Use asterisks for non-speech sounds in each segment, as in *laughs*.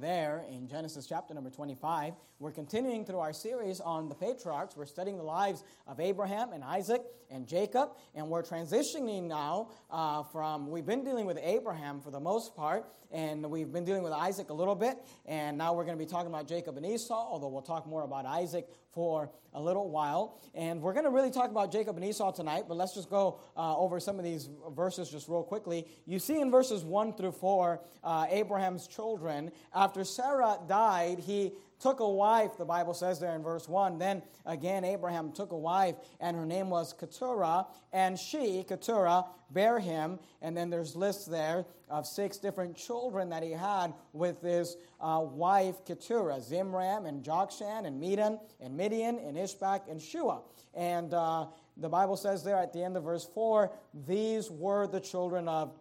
there in Genesis chapter number 25. We're continuing through our series on the patriarchs. We're studying the lives of Abraham and Isaac and Jacob, and we're transitioning now uh, from, we've been dealing with Abraham for the most part, and we've been dealing with Isaac a little bit, and now we're going to be talking about Jacob and Esau, although we'll talk more about Isaac for a little while. And we're going to really talk about Jacob and Esau tonight, but let's just go uh, over some of these verses just real quickly. You see in verses 1 through 4, uh, Abraham's children, after Sarah died, he took a wife, the Bible says there in verse 1. Then again, Abraham took a wife, and her name was Keturah, and she, Keturah, bare him. And then there's lists there of six different children that he had with his uh, wife, Keturah Zimran, and Jokshan, and Medan, and Midian, and Ishbak, and Shua. And uh, the Bible says there at the end of verse 4 these were the children of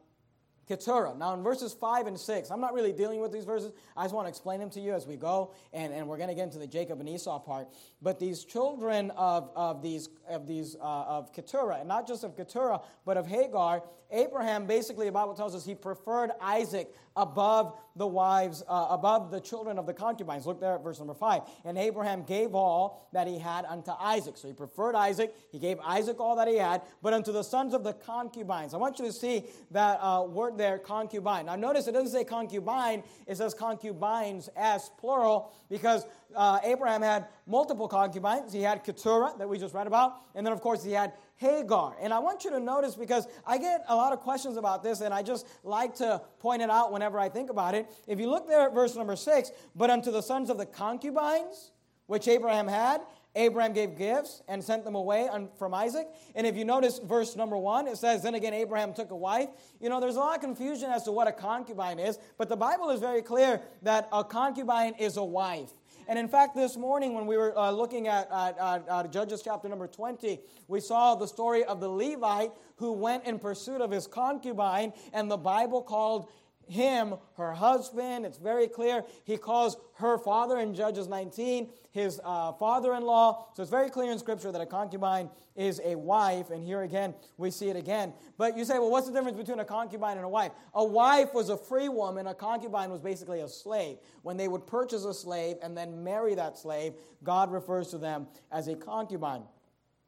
Keturah. Now, in verses 5 and 6, I'm not really dealing with these verses. I just want to explain them to you as we go, and, and we're going to get into the Jacob and Esau part. But these children of, of these, of, these uh, of Keturah, and not just of Keturah, but of Hagar, Abraham basically, the Bible tells us he preferred Isaac above the wives, uh, above the children of the concubines. Look there at verse number 5. And Abraham gave all that he had unto Isaac. So he preferred Isaac. He gave Isaac all that he had, but unto the sons of the concubines. I want you to see that uh, word there, concubine. Now notice it doesn't say concubine, it says concubines as plural because uh, Abraham had multiple concubines. He had Keturah that we just read about, and then of course he had Hagar. And I want you to notice because I get a lot of questions about this, and I just like to point it out whenever I think about it. If you look there at verse number six, but unto the sons of the concubines, which Abraham had, Abraham gave gifts and sent them away from Isaac. And if you notice verse number one, it says, Then again, Abraham took a wife. You know, there's a lot of confusion as to what a concubine is, but the Bible is very clear that a concubine is a wife. And in fact, this morning when we were uh, looking at, at, at Judges chapter number 20, we saw the story of the Levite who went in pursuit of his concubine, and the Bible called him her husband. It's very clear. He calls her father in Judges 19 his uh, father in law. So it's very clear in Scripture that a concubine is a wife. And here again, we see it again. But you say, well, what's the difference between a concubine and a wife? A wife was a free woman, a concubine was basically a slave. When they would purchase a slave and then marry that slave, God refers to them as a concubine.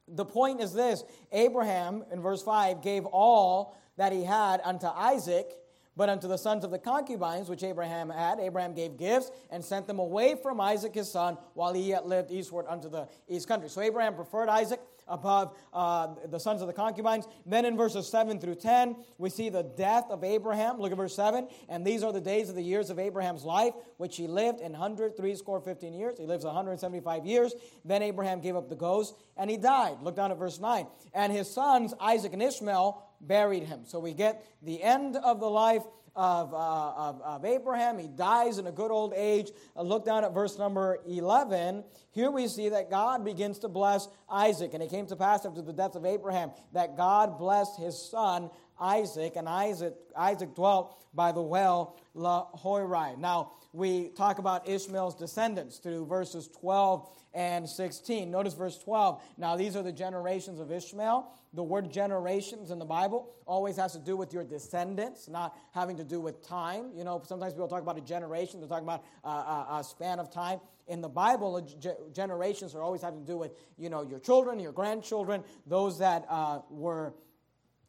The point is this Abraham, in verse 5, gave all that he had unto Isaac but unto the sons of the concubines which Abraham had, Abraham gave gifts and sent them away from Isaac his son while he yet lived eastward unto the east country. So Abraham preferred Isaac above uh, the sons of the concubines. Then in verses 7 through 10, we see the death of Abraham. Look at verse 7. And these are the days of the years of Abraham's life, which he lived in 100, score 15 years. He lives 175 years. Then Abraham gave up the ghost and he died. Look down at verse 9. And his sons, Isaac and Ishmael, buried him. So we get the end of the life of, uh, of, of, Abraham. He dies in a good old age. Uh, look down at verse number 11. Here we see that God begins to bless Isaac. And it came to pass after the death of Abraham that God blessed his son Isaac, and Isaac, Isaac dwelt by the well Lahairoi. Now, we talk about Ishmael's descendants through verses 12 and 16. Notice verse 12. Now, these are the generations of Ishmael. The word generations in the Bible always has to do with your descendants, not having to do with time. You know, sometimes people talk about a generation, they're talking about a, a, a span of time. In the Bible, generations are always having to do with, you know, your children, your grandchildren, those that uh, were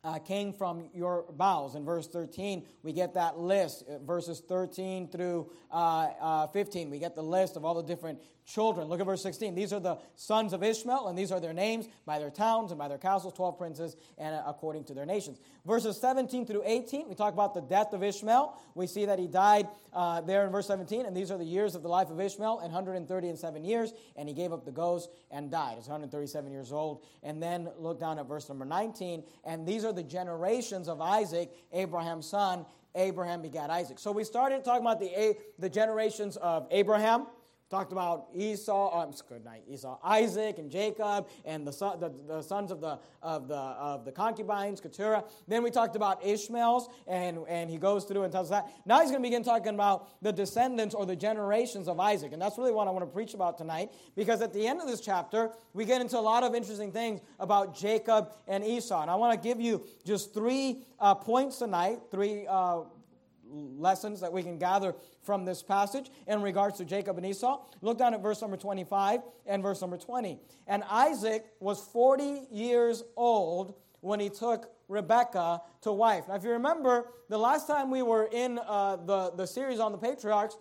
uh, came from your bowels. In verse 13, we get that list. Verses 13 through uh, uh, 15, we get the list of all the different children. Look at verse 16. These are the sons of Ishmael, and these are their names by their towns and by their castles, 12 princes, and uh, according to their nations. Verses 17 through 18, we talk about the death of Ishmael. We see that he died uh, there in verse 17, and these are the years of the life of Ishmael, 130 and seven years, and he gave up the ghost and died. He's 137 years old. And then look down at verse number 19, and these are the generations of Isaac, Abraham's son. Abraham begat Isaac. So we started talking about the, the generations of Abraham talked about Esau, um, good night, Esau, Isaac and Jacob and the, son, the, the, sons of the, of, the, of the concubines, Keturah. Then we talked about Ishmael's, and, and he goes through and tells that. Now he's going to begin talking about the descendants or the generations of Isaac. And that's really what I want to preach about tonight, because at the end of this chapter, we get into a lot of interesting things about Jacob and Esau. And I want to give you just three uh, points tonight, three uh, lessons that we can gather from this passage in regards to Jacob and Esau. Look down at verse number 25 and verse number 20. And Isaac was 40 years old when he took Rebekah to wife. Now, if you remember, the last time we were in uh, the, the series on the patriarchs,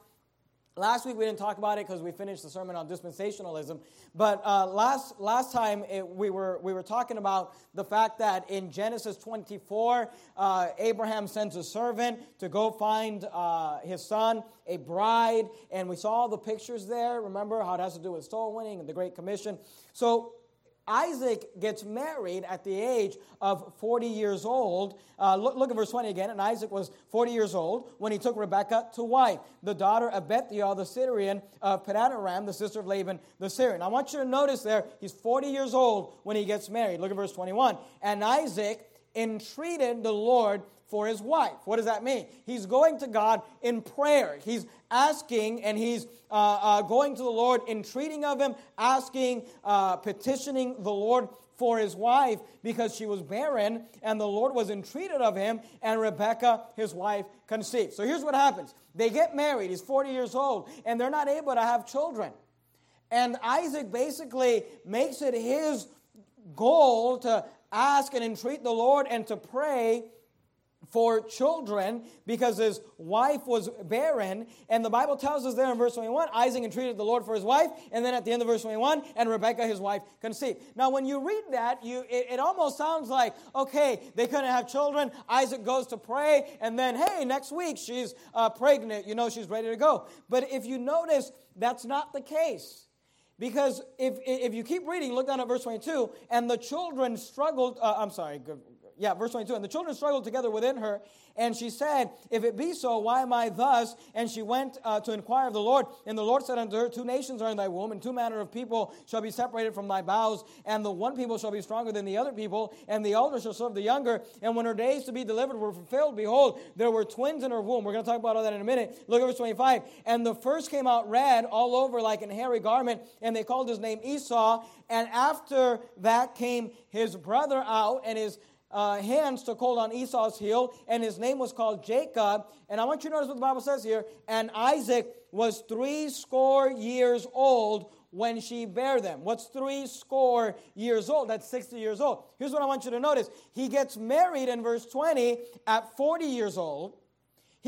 Last week we didn't talk about it because we finished the sermon on dispensationalism. But uh, last last time it, we were we were talking about the fact that in Genesis 24, uh, Abraham sends a servant to go find uh, his son a bride, and we saw all the pictures there. Remember how it has to do with soul winning and the Great Commission. So Isaac gets married at the age of 40 years old. Uh, look, look, at verse 20 again. And Isaac was 40 years old when he took Rebekah to wife, the daughter of Bethuel the Syrian of Padanaram, the sister of Laban the Syrian. I want you to notice there, he's 40 years old when he gets married. Look at verse 21. And Isaac entreated the Lord for his wife. What does that mean? He's going to God in prayer. He's asking and he's uh, uh, going to the Lord, entreating of him, asking, uh, petitioning the Lord for his wife because she was barren and the Lord was entreated of him, and Rebekah, his wife, conceived. So here's what happens they get married, he's 40 years old, and they're not able to have children. And Isaac basically makes it his goal to ask and entreat the Lord and to pray for children because his wife was barren. And the Bible tells us there in verse 21 Isaac entreated the Lord for his wife. And then at the end of verse 21, and Rebekah, his wife, conceived. Now, when you read that, you, it, it almost sounds like, okay, they couldn't have children. Isaac goes to pray. And then, hey, next week she's uh, pregnant. You know, she's ready to go. But if you notice, that's not the case. Because if, if you keep reading, look down at verse 22, and the children struggled, uh, I'm sorry, yeah, verse 22. And the children struggled together within her, and she said, If it be so, why am I thus? And she went uh, to inquire of the Lord. And the Lord said unto her, Two nations are in thy womb, and two manner of people shall be separated from thy bowels. And the one people shall be stronger than the other people, and the elder shall serve the younger. And when her days to be delivered were fulfilled, behold, there were twins in her womb. We're going to talk about all that in a minute. Look at verse 25. And the first came out red all over like an hairy garment, and they called his name Esau. And after that came his brother out, and his uh, hands took hold on Esau's heel, and his name was called Jacob. And I want you to notice what the Bible says here. And Isaac was three score years old when she bare them. What's three score years old? That's 60 years old. Here's what I want you to notice. He gets married in verse 20 at 40 years old.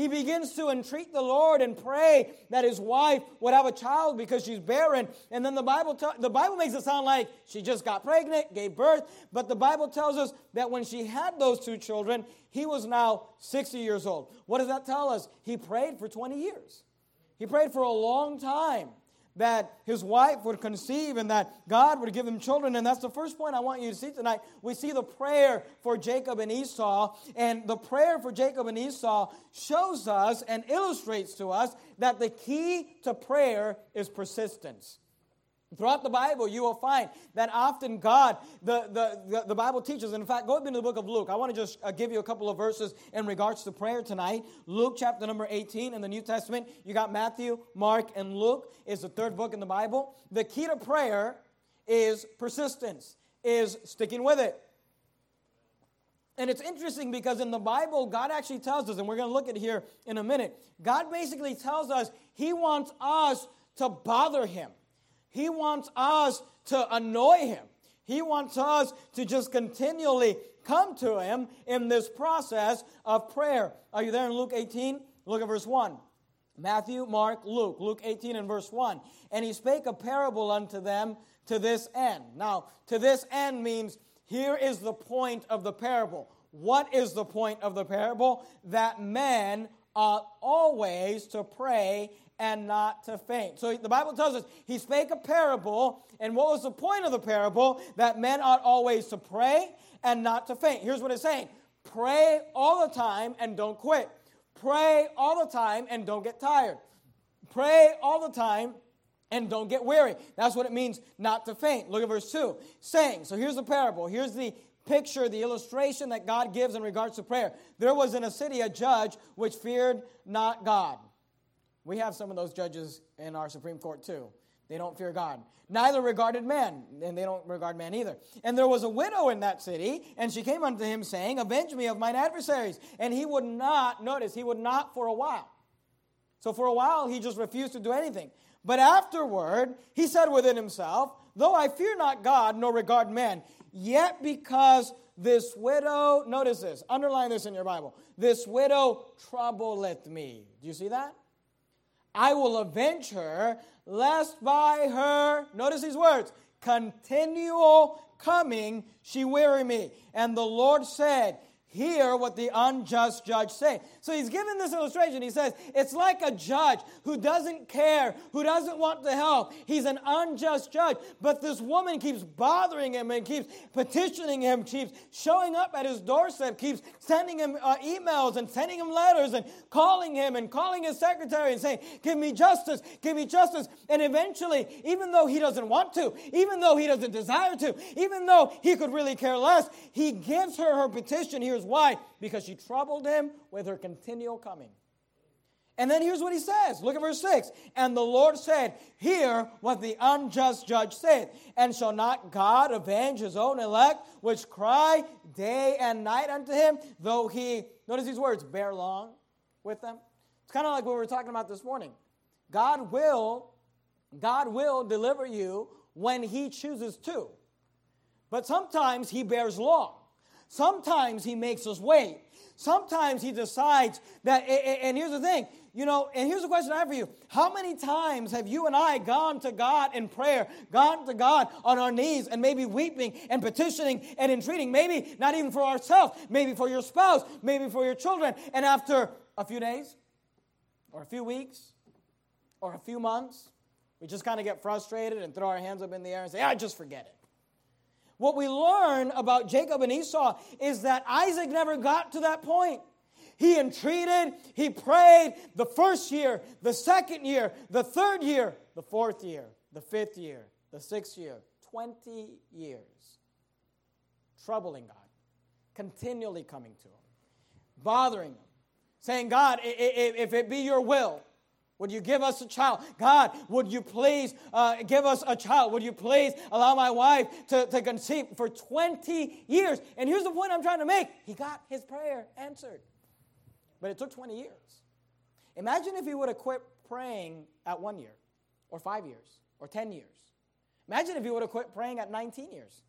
He begins to entreat the Lord and pray that his wife would have a child because she's barren. And then the Bible, te- the Bible makes it sound like she just got pregnant, gave birth. But the Bible tells us that when she had those two children, he was now 60 years old. What does that tell us? He prayed for 20 years. He prayed for a long time that his wife would conceive and that God would give him children. And that's the first point I want you to see tonight. We see the prayer for Jacob and Esau. And the prayer for Jacob and Esau shows us and illustrates to us that the key to prayer is persistence. Throughout the Bible, you will find that often God, the, the, the, Bible teaches, in fact, go into the book of Luke. I want to just uh, give you a couple of verses in regards to prayer tonight. Luke chapter number 18 in the New Testament. You got Matthew, Mark, and Luke is the third book in the Bible. The key to prayer is persistence, is sticking with it. And it's interesting because in the Bible, God actually tells us, and we're going to look at here in a minute, God basically tells us He wants us to bother Him. He wants us to annoy him. He wants us to just continually come to him in this process of prayer. Are you there in Luke 18? Look at verse 1. Matthew, Mark, Luke. Luke 18 and verse 1. And he spake a parable unto them to this end. Now, to this end means here is the point of the parable. What is the point of the parable? That men ought always to pray and not to faint. So the Bible tells us he spake a parable, and what was the point of the parable? That men ought always to pray and not to faint. Here's what it's saying pray all the time and don't quit. Pray all the time and don't get tired. Pray all the time and don't get weary. That's what it means not to faint. Look at verse 2. Saying, so here's the parable. Here's the picture, the illustration that God gives in regards to prayer. There was in a city a judge which feared not God. We have some of those judges in our Supreme Court too. They don't fear God. Neither regarded man, and they don't regard man either. And there was a widow in that city, and she came unto him, saying, Avenge me of mine adversaries. And he would not, notice, he would not for a while. So for a while, he just refused to do anything. But afterward, he said within himself, Though I fear not God, nor regard men, yet because this widow, notice this, underline this in your Bible, this widow troubleth me. Do you see that? I will avenge her, lest by her, notice these words, continual coming she weary me. And the Lord said, hear what the unjust judge say. So he's given this illustration. He says, it's like a judge who doesn't care, who doesn't want to help. He's an unjust judge. But this woman keeps bothering him and keeps petitioning him, keeps showing up at his doorstep, keeps sending him uh, emails and sending him letters and calling him and calling his secretary and saying, give me justice, give me justice. And eventually, even though he doesn't want to, even though he doesn't desire to, even though he could really care less, he gives her her petition. Here's why? Because she troubled him with her continual coming. And then here's what he says. Look at verse 6. And the Lord said, Hear what the unjust judge said. And shall not God avenge his own elect, which cry day and night unto him, though he, notice these words, bear long with them? It's kind of like what we were talking about this morning. God will, God will deliver you when he chooses to. But sometimes he bears long. Sometimes he makes us wait. Sometimes he decides that, and here's the thing, you know, and here's the question I have for you. How many times have you and I gone to God in prayer, gone to God on our knees, and maybe weeping and petitioning and entreating, maybe not even for ourselves, maybe for your spouse, maybe for your children, and after a few days, or a few weeks, or a few months, we just kind of get frustrated and throw our hands up in the air and say, I just forget it. What we learn about Jacob and Esau is that Isaac never got to that point. He entreated, he prayed the first year, the second year, the third year, the fourth year, the fifth year, the sixth year, 20 years. Troubling God, continually coming to him, bothering him, saying, God, if it be your will, would you give us a child? God, would you please uh, give us a child? Would you please allow my wife to, to conceive for 20 years? And here's the point I'm trying to make He got his prayer answered. But it took 20 years. Imagine if he would have quit praying at one year, or five years, or 10 years. Imagine if he would have quit praying at 19 years.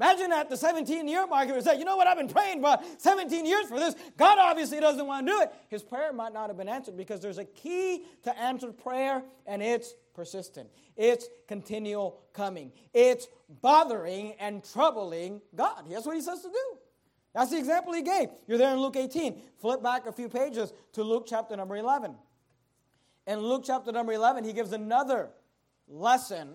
Imagine at the 17 year mark, he would say, You know what? I've been praying for 17 years for this. God obviously doesn't want to do it. His prayer might not have been answered because there's a key to answered prayer, and it's persistent. It's continual coming. It's bothering and troubling God. That's what he says to do. That's the example he gave. You're there in Luke 18. Flip back a few pages to Luke chapter number 11. In Luke chapter number 11, he gives another lesson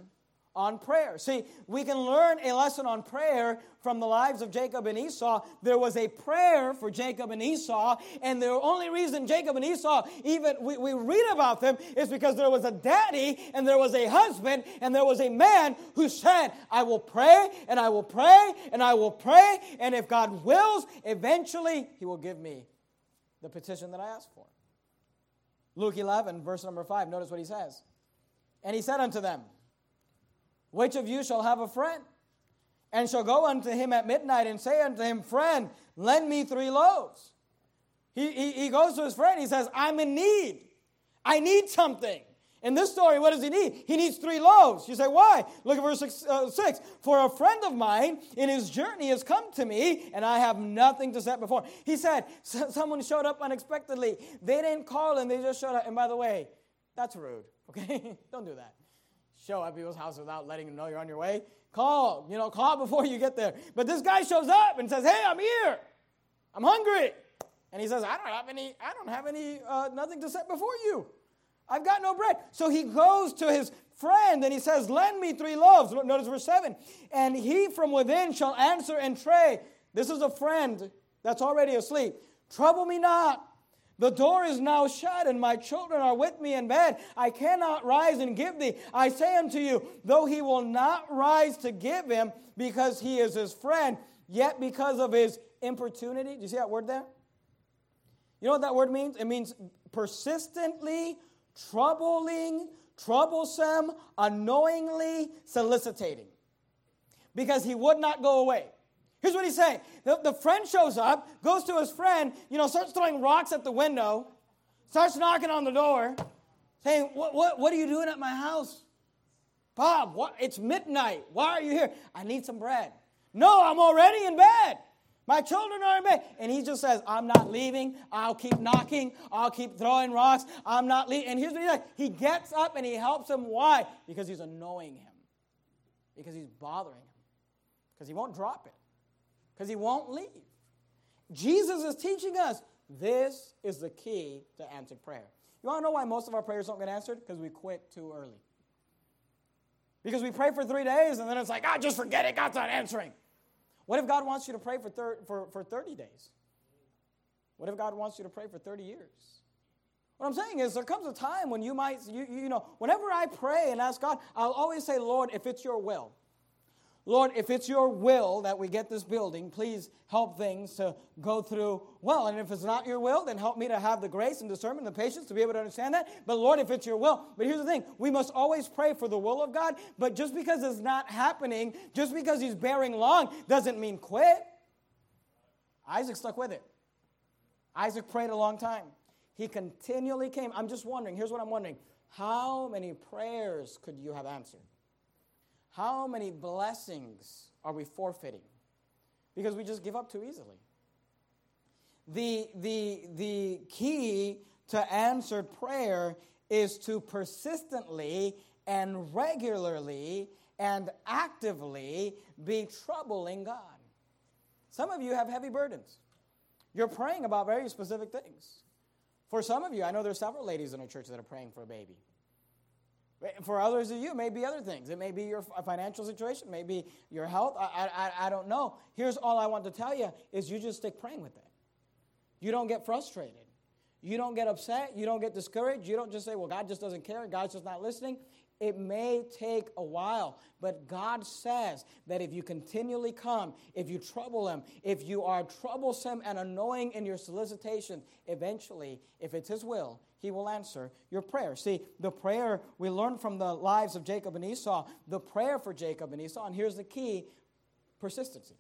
on prayer. See, we can learn a lesson on prayer from the lives of Jacob and Esau. There was a prayer for Jacob and Esau, and the only reason Jacob and Esau even we, we read about them is because there was a daddy and there was a husband and there was a man who said, I will pray and I will pray and I will pray, and if God wills, eventually he will give me the petition that I asked for. Luke 11, verse number 5, notice what he says. And he said unto them, which of you shall have a friend? And shall go unto him at midnight and say unto him, Friend, lend me three loaves. He, he, he goes to his friend, he says, I'm in need. I need something. In this story, what does he need? He needs three loaves. You say, why? Look at verse six, uh, six, For a friend of mine in his journey has come to me, and I have nothing to set before. He said, someone showed up unexpectedly. They didn't call and they just showed up. And by the way, that's rude, okay? *laughs* Don't do that show at people's house without letting them know you're on your way. Call, you know, call before you get there. But this guy shows up and says, "Hey, I'm here. I'm hungry." And he says, "I don't have any. I don't have any. Uh, nothing to set before you. I've got no bread." So he goes to his friend and he says, "Lend me three loaves." Notice verse seven. And he from within shall answer and pray. This is a friend that's already asleep. Trouble me not. The door is now shut, and my children are with me in bed. I cannot rise and give thee. I say unto you, though he will not rise to give him because he is his friend, yet because of his importunity. Do you see that word there? You know what that word means? It means persistently troubling, troublesome, annoyingly solicitating because he would not go away. Here's what he's saying the, the friend shows up, goes to his friend, you know, starts throwing rocks at the window, starts knocking on the door, saying, What, what, what are you doing at my house? Bob, what, it's midnight. Why are you here? I need some bread. No, I'm already in bed. My children are in bed. And he just says, I'm not leaving. I'll keep knocking. I'll keep throwing rocks. I'm not leaving. And here's what he does he gets up and he helps him. Why? Because he's annoying him, because he's bothering him, because he won't drop it, because he won't leave. Jesus is teaching us this is the key to answered prayer. You want to know why most of our prayers don't get answered? Because we quit too early. Because we pray for three days and then it's like, ah, just forget it. God's not answering. What if God wants you to pray for, thir- for, for 30 days? What if God wants you to pray for 30 years? What I'm saying is, there comes a time when you might, you, you know, whenever I pray and ask God, I'll always say, Lord, if it's your will, Lord, if it's your will that we get this building, please help things to go through well. And if it's not your will, then help me to have the grace and discernment and the patience to be able to understand that. But Lord, if it's your will. But here's the thing we must always pray for the will of God. But just because it's not happening, just because he's bearing long, doesn't mean quit. Isaac stuck with it. Isaac prayed a long time. He continually came. I'm just wondering, here's what I'm wondering. How many prayers could you have answered? How many blessings are we forfeiting? Because we just give up too easily. The, the, the key to answered prayer is to persistently and regularly and actively be troubling God. Some of you have heavy burdens. You're praying about very specific things. For some of you, I know there's several ladies in our church that are praying for a baby. For others of you, it may be other things. It may be your financial situation, maybe your health. I, I, I don't know. Here's all I want to tell you is you just stick praying with it. You don't get frustrated. You don't get upset. You don't get discouraged. You don't just say, well, God just doesn't care. God's just not listening. It may take a while, but God says that if you continually come, if you trouble Him, if you are troublesome and annoying in your solicitation, eventually, if it's His will, He will answer your prayer. See, the prayer we learned from the lives of Jacob and Esau, the prayer for Jacob and Esau, and here's the key persistency.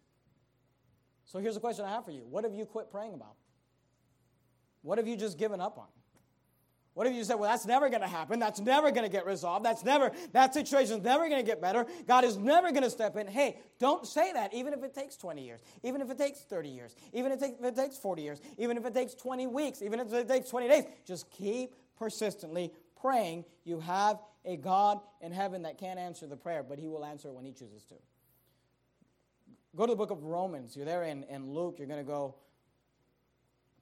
So here's a question I have for you What have you quit praying about? What have you just given up on? What if you said, well, that's never going to happen. That's never going to get resolved. That's never, that situation's never going to get better. God is never going to step in. Hey, don't say that, even if it takes 20 years, even if it takes 30 years, even if it takes 40 years, even if it takes 20 weeks, even if it takes 20 days. Just keep persistently praying. You have a God in heaven that can't answer the prayer, but he will answer when he chooses to. Go to the book of Romans. You're there in, in Luke. You're going to go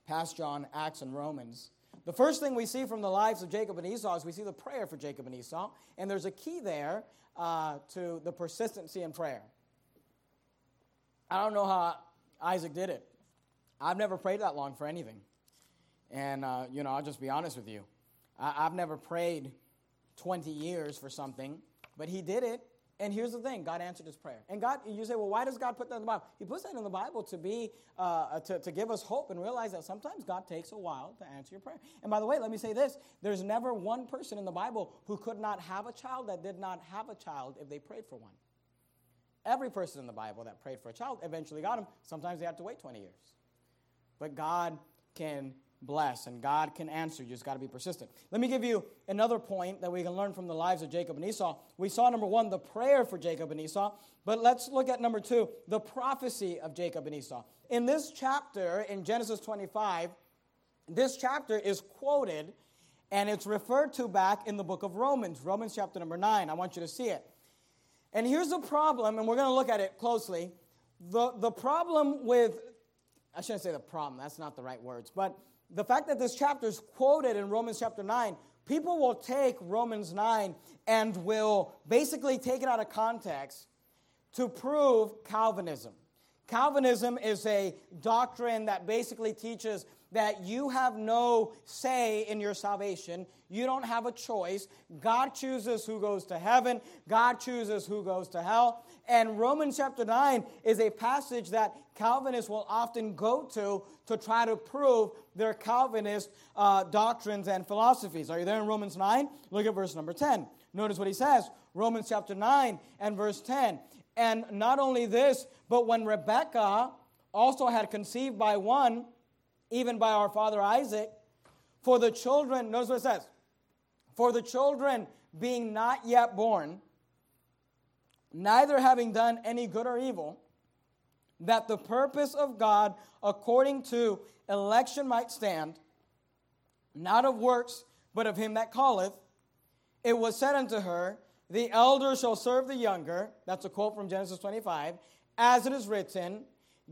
past John, Acts, and Romans. The first thing we see from the lives of Jacob and Esau is we see the prayer for Jacob and Esau, and there's a key there uh, to the persistency in prayer. I don't know how Isaac did it. I've never prayed that long for anything. And, uh, you know, I'll just be honest with you. I- I've never prayed 20 years for something, but he did it and here's the thing God answered his prayer. And God, you say, well, why does God put that in the Bible? He puts that in the Bible to be, uh, to, to give us hope and realize that sometimes God takes a while to answer your prayer. And by the way, let me say this there's never one person in the Bible who could not have a child that did not have a child if they prayed for one. Every person in the Bible that prayed for a child eventually got him. Sometimes they had to wait 20 years. But God can bless, and God can answer. You just got to be persistent. Let me give you another point that we can learn from the lives of Jacob and Esau. We saw number one, the prayer for Jacob and Esau, but let's look at number two, the prophecy of Jacob and Esau. In this chapter, in Genesis 25, this chapter is quoted and it's referred to back in the book of Romans, Romans chapter number 9. I want you to see it. And here's the problem, and we're going to look at it closely. The, the problem with, I shouldn't say the problem, that's not the right words, but the fact that this chapter is quoted in Romans chapter 9, people will take Romans 9 and will basically take it out of context to prove Calvinism. Calvinism is a doctrine that basically teaches that you have no say in your salvation. You don't have a choice. God chooses who goes to heaven, God chooses who goes to hell. And Romans chapter 9 is a passage that Calvinists will often go to to try to prove their Calvinist uh, doctrines and philosophies. Are you there in Romans 9? Look at verse number 10. Notice what he says Romans chapter 9 and verse 10. And not only this, but when Rebekah also had conceived by one, even by our father Isaac, for the children, notice what it says, for the children being not yet born, neither having done any good or evil, that the purpose of God according to election might stand, not of works, but of him that calleth, it was said unto her, The elder shall serve the younger. That's a quote from Genesis 25. As it is written,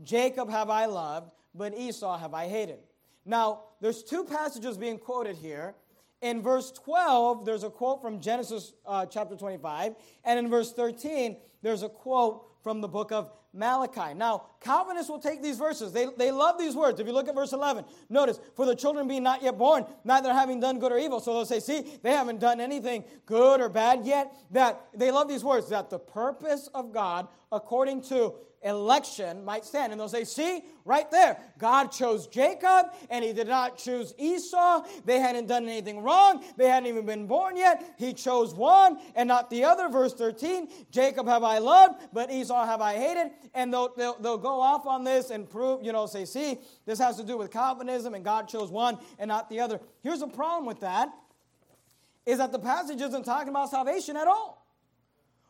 Jacob have I loved, but Esau have I hated. Now, there's two passages being quoted here. In verse 12, there's a quote from Genesis uh, chapter 25, and in verse 13, there's a quote from the book of Malachi. Now, Calvinists will take these verses. They, they love these words. If you look at verse 11, notice, for the children being not yet born, neither having done good or evil. So they'll say, see, they haven't done anything good or bad yet. That they love these words, that the purpose of God, according to election might stand. And they'll say, see, right there, God chose Jacob and he did not choose Esau. They hadn't done anything wrong. They hadn't even been born yet. He chose one and not the other. Verse 13, Jacob have I loved, but Esau have I hated. And they'll, they'll, they'll go off on this and prove, you know, say, see, this has to do with Calvinism and God chose one and not the other. Here's the problem with that is that the passage isn't talking about salvation at all.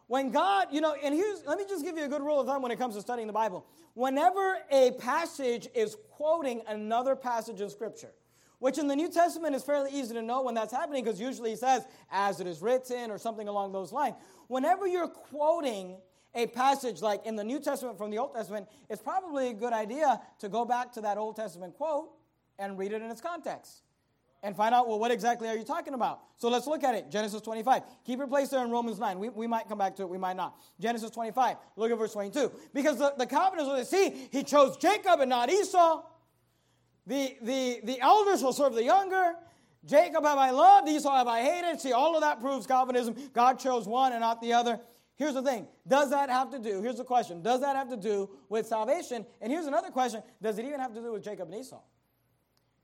When God, you know, and here's, let me just give you a good rule of thumb when it comes to studying the Bible. Whenever a passage is quoting another passage of Scripture, which in the New Testament is fairly easy to know when that's happening because usually he says, as it is written, or something along those lines. Whenever you're quoting a passage like in the New Testament from the Old Testament, it's probably a good idea to go back to that Old Testament quote and read it in its context and find out, well, what exactly are you talking about? So let's look at it. Genesis 25. Keep your place there in Romans 9. We, we might come back to it, we might not. Genesis 25. Look at verse 22. Because the, the Calvinists will see, he chose Jacob and not Esau. The, the, the elders will serve the younger. Jacob have I loved, Esau have I hated. See, all of that proves Calvinism. God chose one and not the other. Here's the thing Does that have to do, here's the question, does that have to do with salvation? And here's another question Does it even have to do with Jacob and Esau?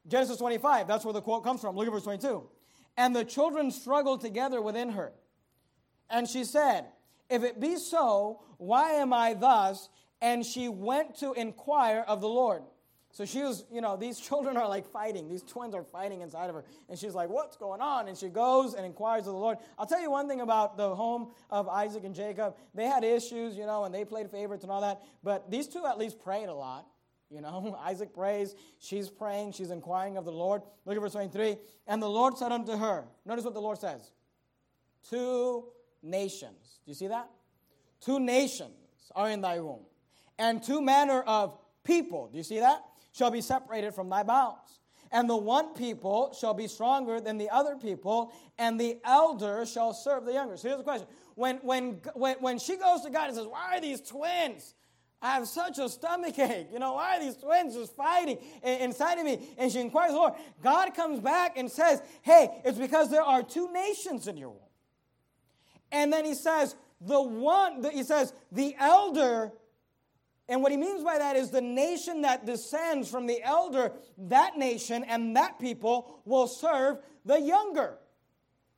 Genesis 25, that's where the quote comes from. Look at verse 22. And the children struggled together within her. And she said, If it be so, why am I thus? And she went to inquire of the Lord. So she was, you know, these *laughs* children are like fighting. These twins are fighting inside of her. And she's like, What's going on? And she goes and inquires of the Lord. I'll tell you one thing about the home of Isaac and Jacob. They had issues, you know, and they played favorites and all that. But these two at least prayed a lot. You know, *laughs* Isaac prays, she's praying, she's inquiring of the Lord. Look at verse 23. And the Lord said unto her, notice what the Lord says Two nations. Do you see that? Two nations are in thy womb, and two manner of people, do you see that? Shall be separated from thy bowels. And the one people shall be stronger than the other people, and the elder shall serve the younger. So here's the question. When, when, when, when she goes to God and says, Why are these twins? I have such a stomach ache. You know, why are these twins just fighting inside of me? And she inquires, Lord, God comes back and says, Hey, it's because there are two nations in your womb. And then he says, The one, he says, the elder, and what he means by that is the nation that descends from the elder, that nation and that people will serve the younger.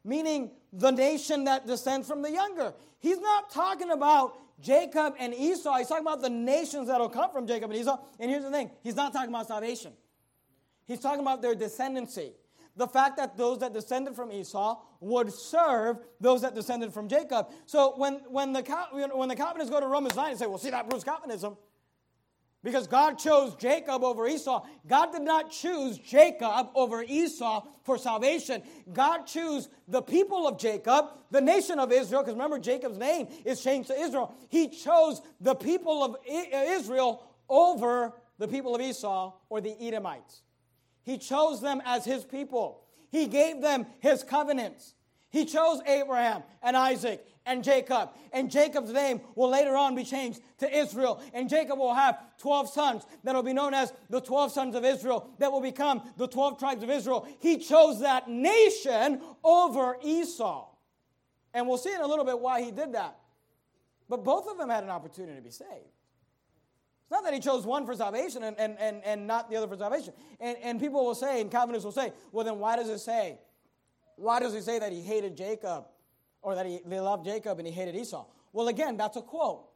Meaning the nation that descends from the younger. He's not talking about Jacob and Esau, he's talking about the nations that will come from Jacob and Esau. And here's the thing he's not talking about salvation, he's talking about their descendancy. The fact that those that descended from Esau would serve those that descended from Jacob. So when, when, the, when the Calvinists go to Romans 9 and say, well, see, that proves Calvinism. Because God chose Jacob over Esau. God did not choose Jacob over Esau for salvation. God chose the people of Jacob, the nation of Israel, because remember, Jacob's name is changed to Israel. He chose the people of uh, Israel over the people of Esau or the Edomites. He chose them as his people. He gave them his covenants. He chose Abraham and Isaac and Jacob. And Jacob's name will later on be changed to Israel. And Jacob will have 12 sons that will be known as the 12 sons of Israel, that will become the 12 tribes of Israel. He chose that nation over Esau. And we'll see in a little bit why he did that. But both of them had an opportunity to be saved. It's not that he chose one for salvation and, and, and, and not the other for salvation. And, and people will say, and Calvinists will say, well, then why does it say? Why does he say that he hated Jacob or that he, loved Jacob and he hated Esau? Well, again, that's a quote.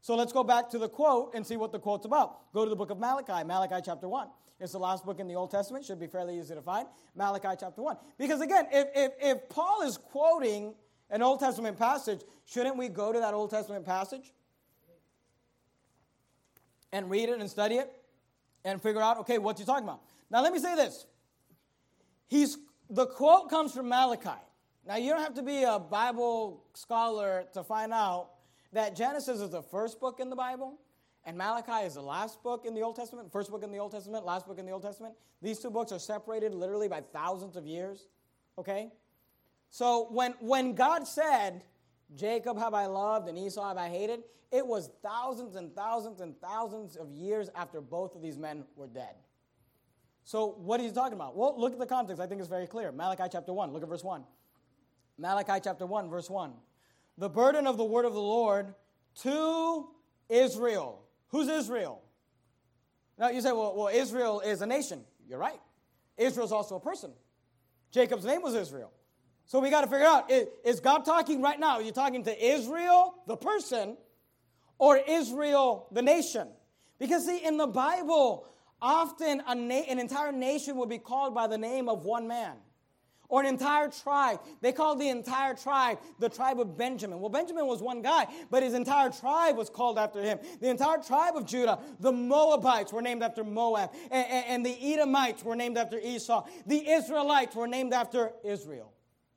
So let's go back to the quote and see what the quote's about. Go to the book of Malachi, Malachi chapter 1. It's the last book in the Old Testament, should be fairly easy to find. Malachi chapter 1. Because again, if, if, if Paul is quoting an Old Testament passage, shouldn't we go to that Old Testament passage and read it and study it and figure out, okay, what's he talking about? Now, let me say this. He's, the quote comes from Malachi. Now, you don't have to be a Bible scholar to find out that Genesis is the first book in the Bible and Malachi is the last book in the Old Testament, first book in the Old Testament, last book in the Old Testament. These two books are separated literally by thousands of years, okay? So when, when God said, Jacob have I loved and Esau have I hated, it was thousands and thousands and thousands of years after both of these men were dead. So what are you talking about? Well, look at the context. I think it's very clear. Malachi chapter 1, look at verse 1. Malachi chapter 1, verse 1. The burden of the word of the Lord to Israel. Who's Israel? Now you say, well, well Israel is a nation. You're right. Israel's also a person. Jacob's name was Israel. So we got to figure out is God talking right now? Are you talking to Israel, the person, or Israel, the nation? Because, see, in the Bible, often na- an entire nation will be called by the name of one man or an entire tribe. They called the entire tribe the tribe of Benjamin. Well, Benjamin was one guy, but his entire tribe was called after him. The entire tribe of Judah, the Moabites were named after Moab, and, and the Edomites were named after Esau. The Israelites were named after Israel.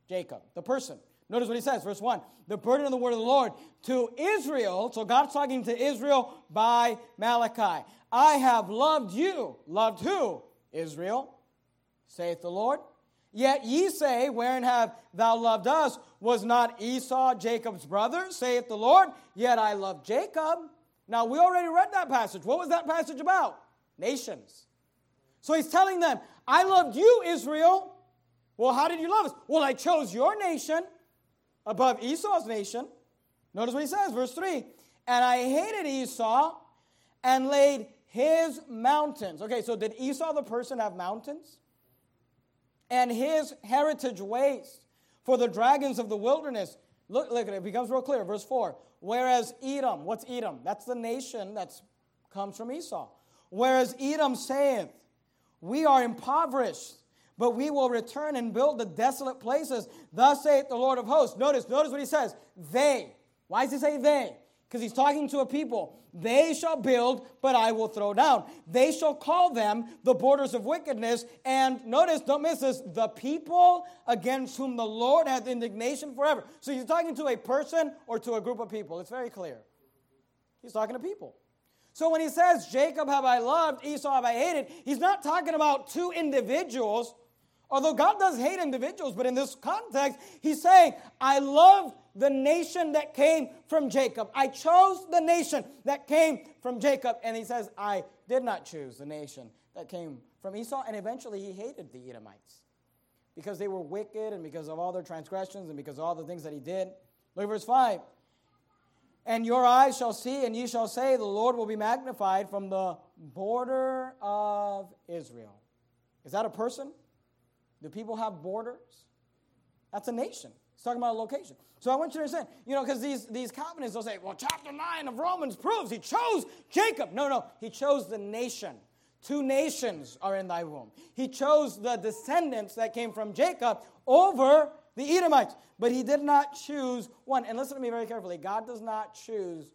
Jacob, the person. Notice what he says, verse 1 the burden of the word of the Lord to Israel. So God's talking to Israel by Malachi. I have loved you. Loved who? Israel, saith the Lord. Yet ye say, Wherein have thou loved us? Was not Esau Jacob's brother, saith the Lord? Yet I love Jacob. Now we already read that passage. What was that passage about? Nations. So he's telling them, I loved you, Israel. Well, how did you love us? Well, I chose your nation above Esau's nation. Notice what he says, verse 3 And I hated Esau and laid his mountains. Okay, so did Esau the person have mountains? And his heritage waste for the dragons of the wilderness. Look, look at it, it becomes real clear. Verse 4 Whereas Edom, what's Edom? That's the nation that comes from Esau. Whereas Edom saith, We are impoverished but we will return and build the desolate places. Thus saith the Lord of hosts. Notice, notice what he says. They. Why does he say they? Because he's talking to a people. They shall build, but I will throw down. They shall call them the borders of wickedness. And notice, don't miss this, the people against whom the Lord hath indignation forever. So he's talking to a person or to a group of people. It's very clear. He's talking to people. So when he says, Jacob have I loved, Esau have I hated, he's not talking about two individuals Although God does hate individuals, but in this context, he's saying, I love the nation that came from Jacob. I chose the nation that came from Jacob. And he says, I did not choose the nation that came from Esau. And eventually he hated the Edomites because they were wicked and because of all their transgressions and because of all the things that he did. Look at verse 5. And your eyes shall see, and ye shall say, The Lord will be magnified from the border of Israel. Is that a person? Do people have borders? That's a nation. He's talking about a location. So I want you to understand, you know, because these, these Calvinists will say, well, chapter 9 of Romans proves he chose Jacob. No, no, he chose the nation. Two nations are in thy womb. He chose the descendants that came from Jacob over the Edomites, but he did not choose one. And listen to me very carefully God does not choose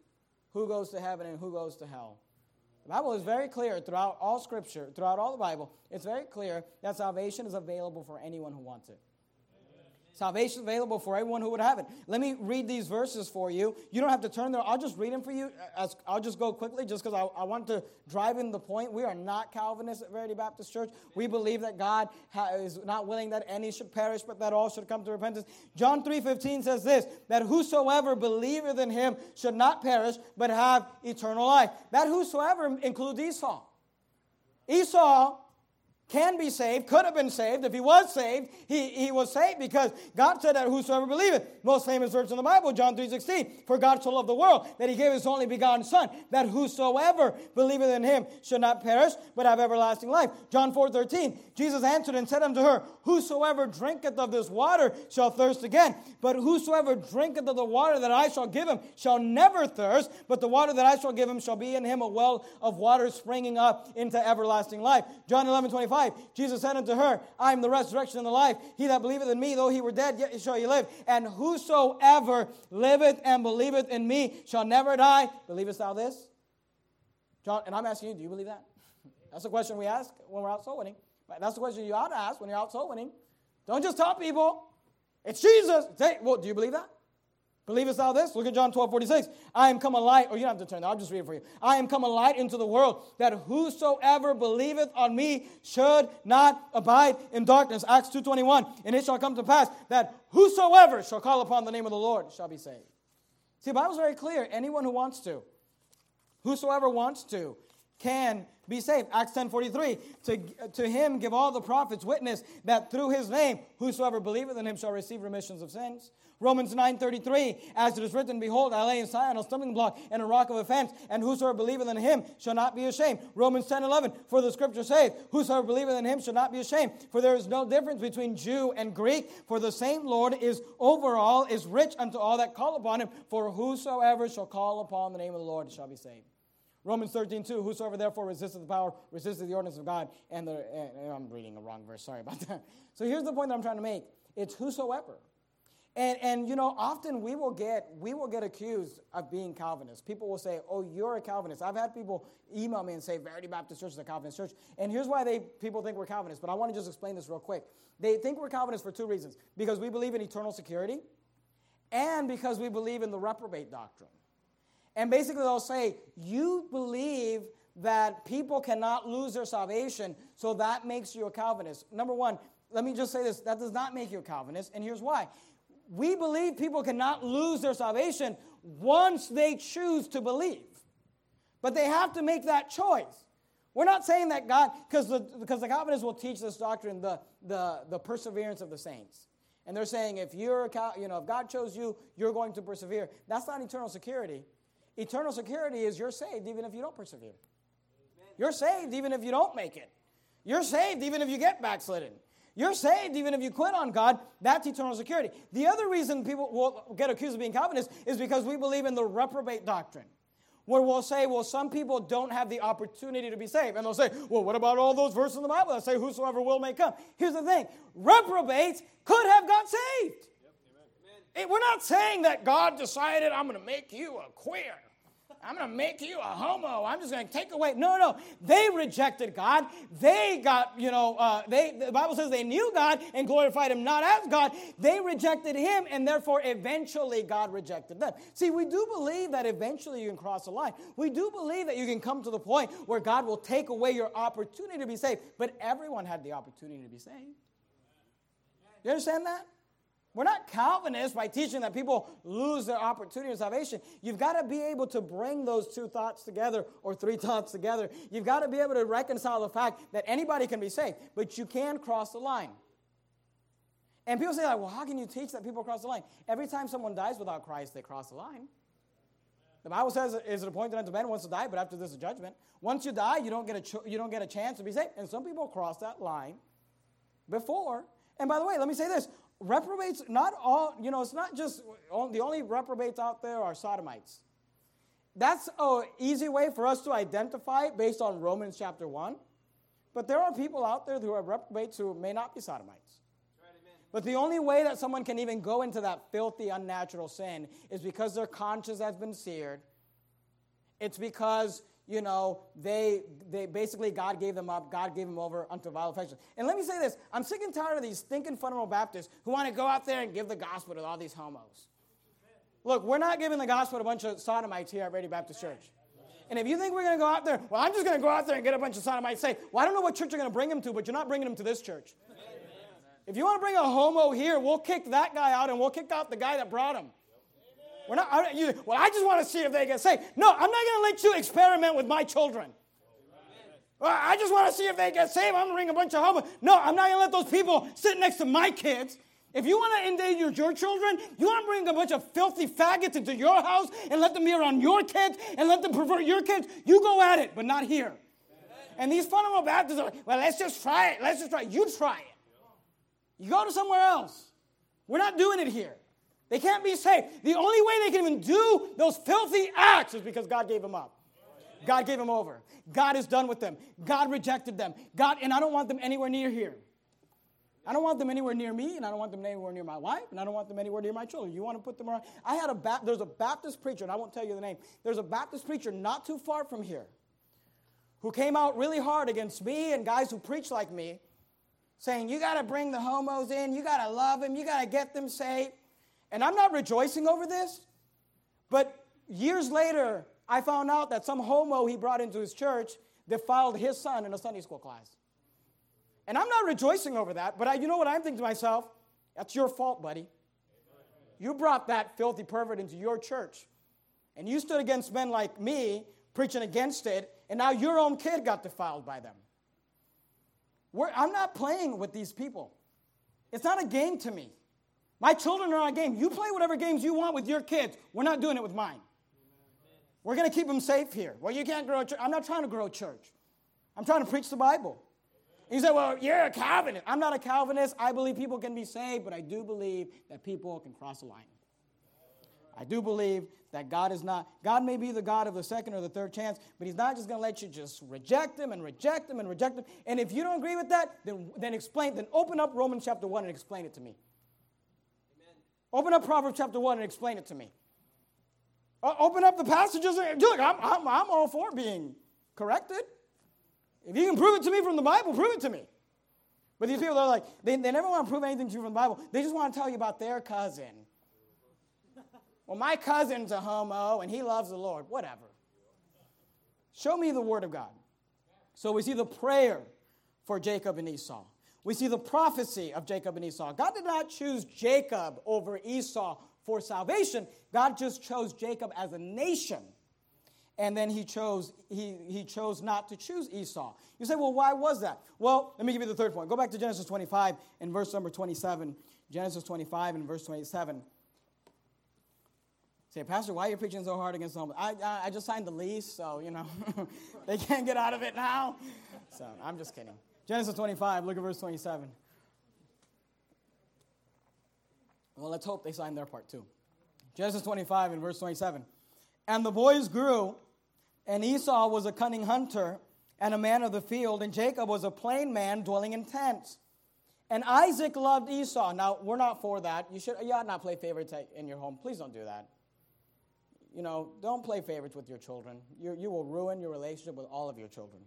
who goes to heaven and who goes to hell. The Bible is very clear throughout all Scripture, throughout all the Bible, it's very clear that salvation is available for anyone who wants it. Salvation available for everyone who would have it. Let me read these verses for you. You don't have to turn there. I'll just read them for you. I'll just go quickly just because I, I, want to drive in the point. We are not Calvinists at Verity Baptist Church. We believe that God is not willing that any should perish, but that all should come to repentance. John 3.15 says this, that whosoever believeth in him should not perish, but have eternal life. That whosoever includes Esau. Esau can be saved, could have been saved. If he was saved, he, he was saved because God said that whosoever believeth. Most famous verse in the Bible, John 3.16. For God so loved the world that he gave his only begotten Son, that whosoever believeth in him should not perish, but have everlasting life. John 4.13. Jesus answered and said unto her, Whosoever drinketh of this water shall thirst again. But whosoever drinketh of the water that I shall give him shall never thirst, but the water that I shall give him shall be in him a well of water springing up into everlasting life. John 11, 25. Jesus said unto her, I am the resurrection and the life. He that believeth in me, though he were dead, yet shall he live. And whosoever liveth and believeth in me shall never die. Believest thou this? John, and I'm asking you, do you believe that? *laughs* That's the question we ask when we're out soul winning. That's the question you ought to ask when you're out soul winning. Don't just tell people, it's Jesus. Say, well, do you believe that? Believest thou this? Look at John 12, 46. I am come a light, or you don't have to turn, I'll just read it for you. I am come a light into the world, that whosoever believeth on me should not abide in darkness. Acts 2.21. And it shall come to pass that whosoever shall call upon the name of the Lord shall be saved. See, the Bible's very clear. Anyone who wants to, whosoever wants to, can be saved. Acts 10:43. To, to him give all the prophets witness that through his name whosoever believeth in him shall receive remissions of sins. Romans 9:33, as it is written, Behold, I lay in Zion a stumbling block and a rock of offense, and whosoever believeth in him shall not be ashamed. Romans 10:11, for the scripture saith, Whosoever believeth in him shall not be ashamed. For there is no difference between Jew and Greek, for the same Lord is over all, is rich unto all that call upon him. For whosoever shall call upon the name of the Lord shall be saved. Romans 13, 2, whosoever therefore resisteth the power, resisteth the ordinance of God. And, the, and I'm reading a wrong verse, sorry about that. So here's the point that I'm trying to make. It's whosoever. And, and you know, often we will get we will get accused of being Calvinist. People will say, "Oh, you're a Calvinist." I've had people email me and say, "Verity Baptist Church is a Calvinist church." And here's why they people think we're Calvinists. But I want to just explain this real quick. They think we're Calvinists for two reasons: because we believe in eternal security, and because we believe in the reprobate doctrine. And basically, they'll say, "You believe." That people cannot lose their salvation, so that makes you a Calvinist. Number one, let me just say this that does not make you a Calvinist, and here's why we believe people cannot lose their salvation once they choose to believe. But they have to make that choice. We're not saying that God, because the, the Calvinists will teach this doctrine, the, the, the perseverance of the saints. And they're saying if you're, you know, if God chose you, you're going to persevere. That's not eternal security. Eternal security is you're saved even if you don't persevere. Amen. You're saved even if you don't make it. You're saved even if you get backslidden. You're saved even if you quit on God. That's eternal security. The other reason people will get accused of being Calvinist is because we believe in the reprobate doctrine. Where we'll say, well, some people don't have the opportunity to be saved. And they'll say, well, what about all those verses in the Bible that say, whosoever will may come? Here's the thing reprobates could have got saved. We're not saying that God decided, I'm going to make you a queer. I'm going to make you a homo. I'm just going to take away. No, no, no. They rejected God. They got, you know, uh, they, the Bible says they knew God and glorified Him not as God. They rejected Him, and therefore eventually God rejected them. See, we do believe that eventually you can cross the line. We do believe that you can come to the point where God will take away your opportunity to be saved. But everyone had the opportunity to be saved. You understand that? We're not Calvinists by teaching that people lose their opportunity of salvation. You've got to be able to bring those two thoughts together or three thoughts together. You've got to be able to reconcile the fact that anybody can be saved, but you can cross the line. And people say, like, well, how can you teach that people cross the line? Every time someone dies without Christ, they cross the line. The Bible says, "Is it appointed unto man once to die, but after this is judgment." Once you die, you don't get a you don't get a chance to be saved. And some people cross that line before. And by the way, let me say this: reprobates, not all, you know, it's not just oh, the only reprobates out there are sodomites. That's an easy way for us to identify based on Romans chapter 1. But there are people out there who are reprobates who may not be sodomites. But the only way that someone can even go into that filthy, unnatural sin is because their conscience has been seared. It's because you know, they, they basically God gave them up, God gave them over unto vile affection. And let me say this I'm sick and tired of these thinking fundamental Baptists who want to go out there and give the gospel to all these homos. Look, we're not giving the gospel to a bunch of sodomites here at Verity Baptist Church. And if you think we're going to go out there, well, I'm just going to go out there and get a bunch of sodomites say, well, I don't know what church you're going to bring them to, but you're not bringing them to this church. If you want to bring a homo here, we'll kick that guy out and we'll kick out the guy that brought him. We're not, I, you, well, I just want to see if they get saved. No, I'm not going to let you experiment with my children. Well, I just want to see if they get saved. I'm going to bring a bunch of homos. No, I'm not going to let those people sit next to my kids. If you want to endanger your children, you want to bring a bunch of filthy faggots into your house and let them be around your kids and let them pervert your kids, you go at it, but not here. And these fundamental Baptists are like, well, let's just try it. Let's just try it. You try it. You go to somewhere else. We're not doing it here. They can't be saved. The only way they can even do those filthy acts is because God gave them up. God gave them over. God is done with them. God rejected them. God, and I don't want them anywhere near here. I don't want them anywhere near me, and I don't want them anywhere near my wife, and I don't want them anywhere near my children. You want to put them around? I had a ba- there's a Baptist preacher, and I won't tell you the name. There's a Baptist preacher not too far from here, who came out really hard against me and guys who preach like me, saying you got to bring the homos in, you got to love them, you got to get them saved. And I'm not rejoicing over this, but years later, I found out that some homo he brought into his church defiled his son in a Sunday school class. And I'm not rejoicing over that, but I, you know what I'm thinking to myself? That's your fault, buddy. You brought that filthy pervert into your church. And you stood against men like me, preaching against it, and now your own kid got defiled by them. We're, I'm not playing with these people. It's not a game to me. My children are on a game. You play whatever games you want with your kids. We're not doing it with mine. We're going to keep them safe here. Well, you can't grow a church. I'm not trying to grow a church. I'm trying to preach the Bible. You say, well, you're a Calvinist. I'm not a Calvinist. I believe people can be saved, but I do believe that people can cross a line. I do believe that God is not, God may be the God of the second or the third chance, but He's not just going to let you just reject Him and reject Him and reject Him. And if you don't agree with that, then, then explain, then open up Romans chapter 1 and explain it to me. Open up Proverbs chapter 1 and explain it to me. open up the passages. And, look, I'm, I'm, I'm all for being corrected. If you can prove it to me from the Bible, prove it to me. But these people are like, they, they never want to prove anything to you from the Bible. They just want to tell you about their cousin. well, my cousin's a homo and he loves the Lord. Whatever. Show me the Word of God. So we see the prayer for Jacob and Esau. We see the prophecy of Jacob and Esau. God did not choose Jacob over Esau for salvation, God just chose Jacob as a nation. And then he chose he, he chose not to choose esau. You say well why was that? Well let me give you the third point. Go back to genesis 25 and verse number 27 genesis 25 and verse 27 say pastor why are you preaching so hard against them I, I, I just signed the lease so you know *laughs* they can't get out of it now. So i'm just kidding genesis 25 look at verse 27 well let's hope they signed their part too genesis 25 and verse 27 and the boys grew and Esau was a cunning hunter and a man of the field, and Jacob was a plain man dwelling in tents. And Isaac loved Esau. Now, we're not for that. You should you ought not play favorites in your home. Please don't do that. You know, don't play favorites with your children. You, you will ruin your relationship with all of your children.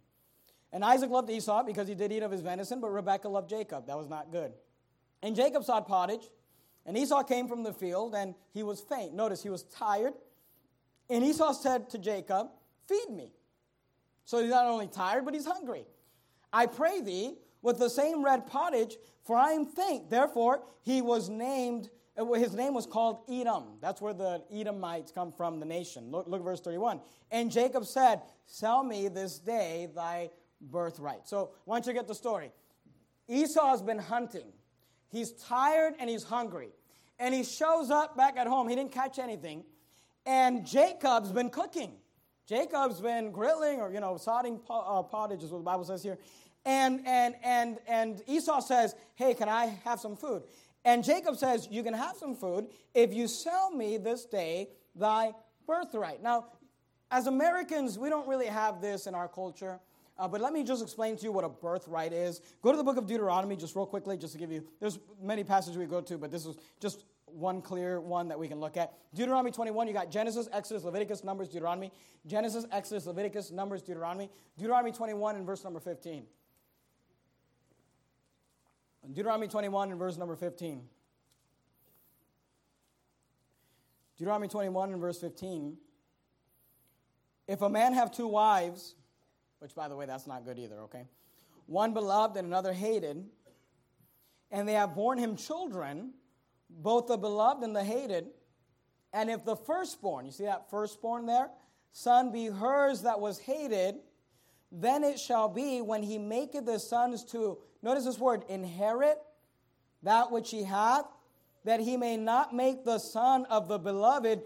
And Isaac loved Esau because he did eat of his venison, but Rebekah loved Jacob. That was not good. And Jacob sought pottage, and Esau came from the field, and he was faint. Notice he was tired. And Esau said to Jacob, Feed me. So he's not only tired, but he's hungry. I pray thee with the same red pottage, for I am faint. Therefore, he was named, uh, his name was called Edom. That's where the Edomites come from, the nation. Look, look verse 31. And Jacob said, Sell me this day thy birthright. So once you get the story, Esau has been hunting. He's tired and he's hungry. And he shows up back at home. He didn't catch anything. And Jacob's been cooking. Jacob's been grilling or, you know, sodding uh, pottage is what the Bible says here. And, and, and, and Esau says, hey, can I have some food? And Jacob says, you can have some food if you sell me this day thy birthright. Now, as Americans, we don't really have this in our culture. Uh, but let me just explain to you what a birthright is. Go to the book of Deuteronomy just real quickly, just to give you. There's many passages we go to, but this is just one clear one that we can look at. Deuteronomy 21, you got Genesis, Exodus, Leviticus, Numbers, Deuteronomy. Genesis, Exodus, Leviticus, Numbers, Deuteronomy. Deuteronomy 21 and verse number 15. Deuteronomy 21 and verse number 15. Deuteronomy 21 and verse 15. If a man have two wives, which by the way, that's not good either, okay? One beloved and another hated, and they have borne him children, both the beloved and the hated, and if the firstborn, you see that firstborn there, son be hers that was hated, then it shall be when he maketh the sons to, notice this word, inherit that which he hath, that he may not make the son of the beloved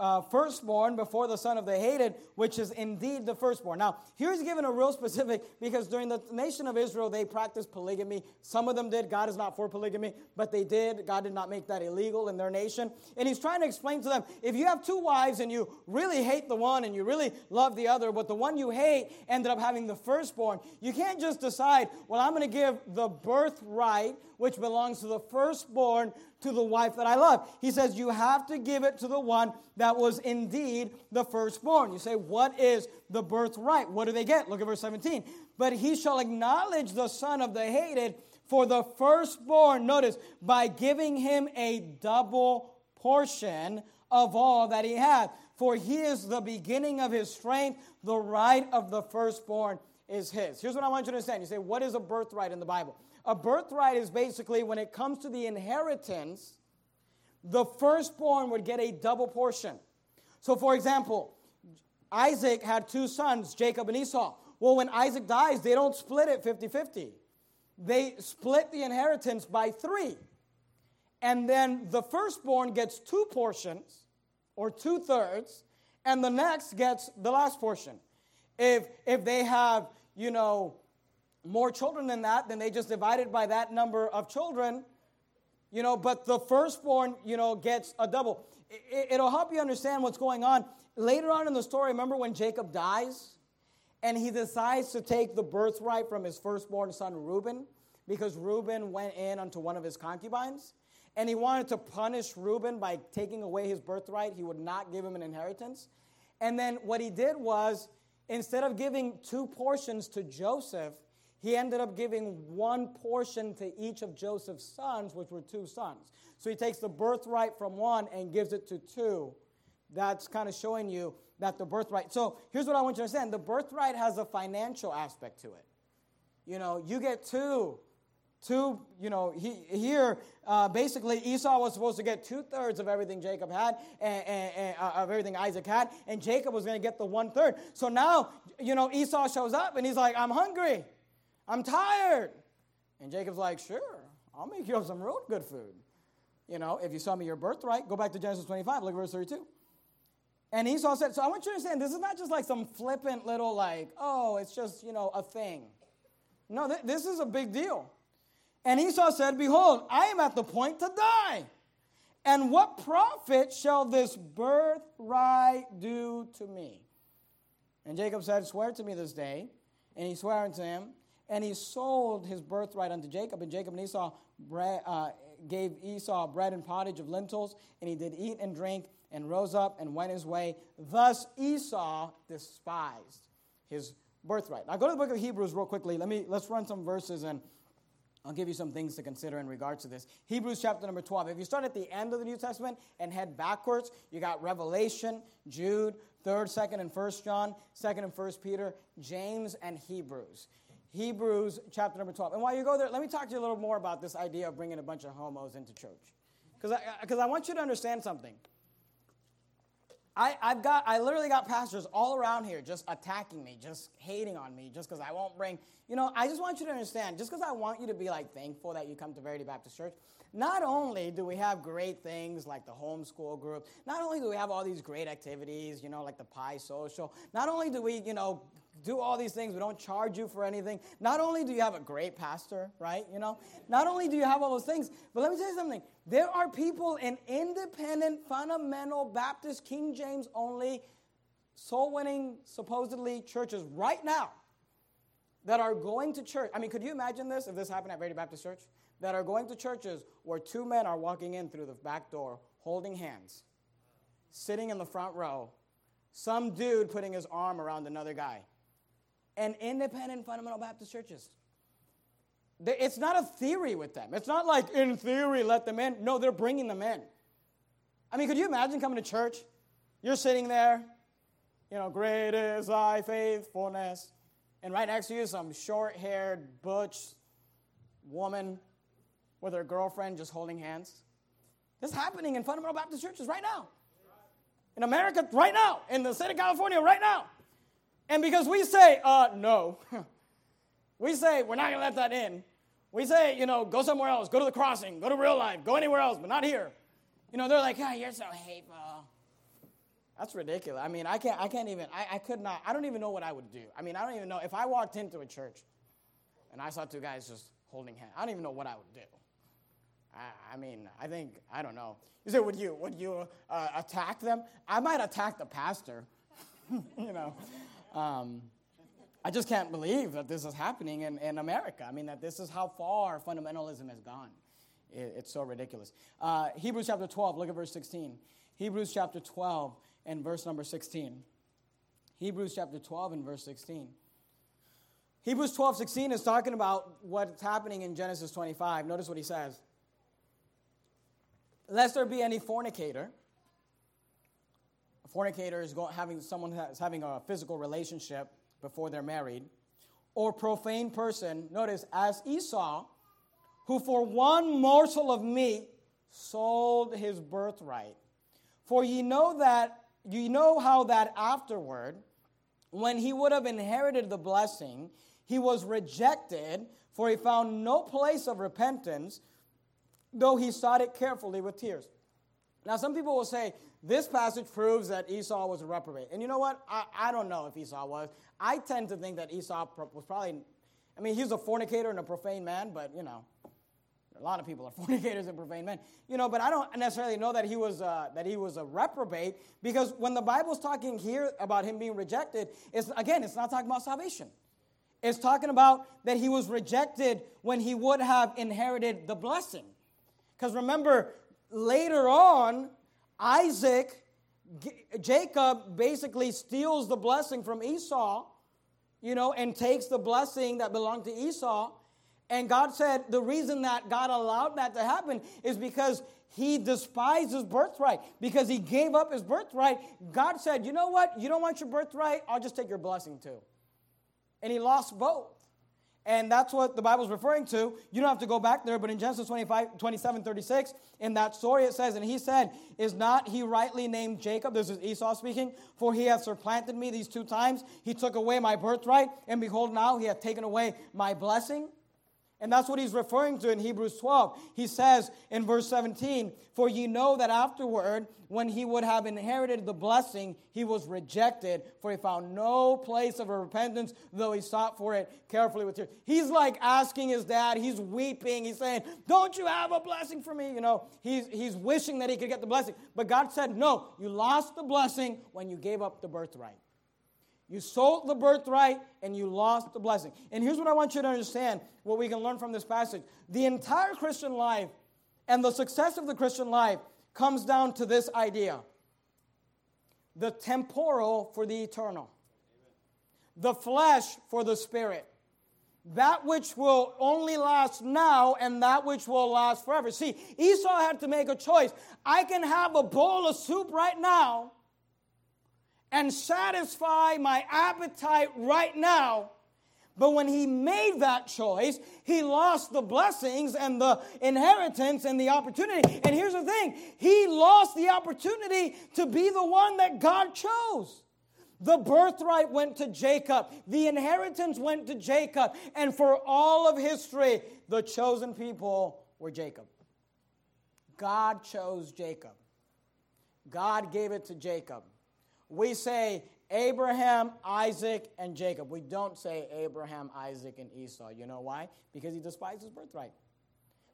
uh, firstborn before the son of the hated, which is indeed the firstborn. Now, here's given a real specific because during the nation of Israel, they practiced polygamy. Some of them did. God is not for polygamy, but they did. God did not make that illegal in their nation. And he's trying to explain to them if you have two wives and you really hate the one and you really love the other, but the one you hate ended up having the firstborn, you can't just decide, well, I'm going to give the birthright, which belongs to the firstborn, to the wife that I love. He says, You have to give it to the one that was indeed the firstborn. You say, What is the birthright? What do they get? Look at verse 17. But he shall acknowledge the son of the hated for the firstborn, notice, by giving him a double portion of all that he hath. For he is the beginning of his strength, the right of the firstborn is his. Here's what I want you to understand. You say, What is a birthright in the Bible? A birthright is basically when it comes to the inheritance, the firstborn would get a double portion. So, for example, Isaac had two sons, Jacob and Esau. Well, when Isaac dies, they don't split it 50 50. They split the inheritance by three. And then the firstborn gets two portions, or two thirds, and the next gets the last portion. If, if they have, you know, more children than that, then they just divide it by that number of children, you know, but the firstborn, you know, gets a double. It, will help you understand what's going on. Later on in the story, remember when Jacob dies and he decides to take the birthright from his firstborn son Reuben because Reuben went in unto one of his concubines and he wanted to punish Reuben by taking away his birthright. He would not give him an inheritance. And then what he did was, instead of giving two portions to Joseph, he ended up giving one portion to each of Joseph's sons, which were two sons. So he takes the birthright from one and gives it to two. That's kind of showing you that the birthright. So here's what I want you to understand the birthright has a financial aspect to it. You know, you get two. Two, you know, he, here, uh, basically, Esau was supposed to get two thirds of everything Jacob had, and, and, and uh, of everything Isaac had, and Jacob was going to get the one third. So now, you know, Esau shows up and he's like, I'm hungry. I'm tired. And Jacob's like, Sure, I'll make you up some real good food. You know, if you saw me your birthright, go back to Genesis 25, look at verse 32. And Esau said, So I want you to understand, this is not just like some flippant little, like, oh, it's just, you know, a thing. No, th- this is a big deal. And Esau said, Behold, I am at the point to die. And what profit shall this birthright do to me? And Jacob said, Swear to me this day. And he swore unto him, and he sold his birthright unto Jacob. And Jacob and Esau uh, gave Esau bread and pottage of lentils, and he did eat and drink, and rose up and went his way. Thus Esau despised his birthright. Now go to the book of Hebrews real quickly. Let me let's run some verses and I'll give you some things to consider in regards to this. Hebrews chapter number 12. If you start at the end of the New Testament and head backwards, you got Revelation, Jude, 3rd, 2nd, and 1st John, 2nd and 1st Peter, James, and Hebrews. Hebrews chapter number 12. And while you go there, let me talk to you a little more about this idea of bringing a bunch of homos into church. Because I, I, want you to understand something. I, I've got, I literally got pastors all around here just attacking me, just hating on me, just because I won't bring, you know, I just want you to understand, just because I want you to be like thankful that you come to Verity Baptist Church, not only do we have great things like the homeschool group, not only do we have all these great activities, you know, like the pie Social, not only do we, you know, do all these things. We don't charge you for anything. Not only do you have a great pastor, right? You know, not only do you have all those things, but let me tell you something. There are people in independent, fundamental Baptist, King James only, soul winning, supposedly churches right now that are going to church. I mean, could you imagine this if this happened at Verity Baptist Church? that are going to churches where two men are walking in through the back door holding hands, sitting in the front row, some dude putting his arm around another guy. And independent fundamental Baptist churches. It's not a theory with them. It's not like, in theory, let them in. No, they're bringing them in. I mean, could you imagine coming to church? You're sitting there, you know, great is thy faithfulness. And right next to you, some short haired, butch woman with her girlfriend just holding hands. This is happening in fundamental Baptist churches right now. In America, right now. In the state of California, right now. And because we say, uh, no, *laughs* we say we're not going to let that in. We say, you know, go somewhere else, go to the crossing, go to real life, go anywhere else, but not here. You know, they're like, oh, you're so hateful. That's ridiculous. I mean, I can't, I can't even, I, I could not, I don't even know what I would do. I mean, I don't even know. If I walked into a church and I saw two guys just holding hands, I don't even know what I would do. I, I mean, I think, I don't know. You say, would you, would you uh, attack them? I might attack the pastor, *laughs* you know. Um, I just can't believe that this is happening in, in America. I mean, that this is how far fundamentalism has gone. It, it's so ridiculous. Uh, Hebrews chapter 12, look at verse 16. Hebrews chapter 12 and verse number 16. Hebrews chapter 12 and verse 16. Hebrews 12, 16 is talking about what's happening in Genesis 25. Notice what he says. Lest there be any fornicator. A fornicator is going, having someone that's having a physical relationship before they're married, or profane person, notice, as Esau, who for one morsel of meat sold his birthright. For ye know that, you know how that afterward, when he would have inherited the blessing, he was rejected, for he found no place of repentance, though he sought it carefully with tears. Now, some people will say, this passage proves that Esau was a reprobate. And you know what? I, I don't know if Esau was. I tend to think that Esau was probably, I mean, he was a fornicator and a profane man, but, you know, a lot of people are *laughs* fornicators and profane men, you know. But I don't necessarily know that he was uh, that he was a reprobate because when the Bible's talking here about him being rejected, it's again, it's not talking about salvation. It's talking about that he was rejected when he would have inherited the blessing. Because remember, later on, Isaac Jacob basically steals the blessing from Esau, you know, and takes the blessing that belonged to Esau. And God said the reason that God allowed that to happen is because he despised his birthright, because he gave up his birthright. God said, You know what? You don't want your birthright? I'll just take your blessing too. And he lost both. And that's what the Bible is referring to. You don't have to go back there, but in Genesis 25, 27, 36, in that story it says, And he said, Is not he rightly named Jacob? This is Esau speaking. For he hath supplanted me these two times. He took away my birthright, and behold, now he hath taken away my blessing. And that's what he's referring to in Hebrews 12. He says in verse 17, For ye know that afterward, when he would have inherited the blessing, he was rejected, for he found no place of repentance, though he sought for it carefully with tears. He's like asking his dad, he's weeping, he's saying, Don't you have a blessing for me? You know, he's, he's wishing that he could get the blessing. But God said, No, you lost the blessing when you gave up the birthright. You sold the birthright and you lost the blessing. And here's what I want you to understand what we can learn from this passage. The entire Christian life and the success of the Christian life comes down to this idea the temporal for the eternal, the flesh for the spirit. That which will only last now and that which will last forever. See, Esau had to make a choice. I can have a bowl of soup right now and satisfy my appetite right now. But when he made that choice, he lost the blessings and the inheritance and the opportunity. And here's the thing he lost the opportunity to be the one that God chose. The birthright went to Jacob, the inheritance went to Jacob, and for all of history, the chosen people were Jacob. God chose Jacob. God gave it to Jacob we say Abraham, Isaac, and Jacob. We don't say Abraham, Isaac, and Esau. You know why? Because he despised his birthright,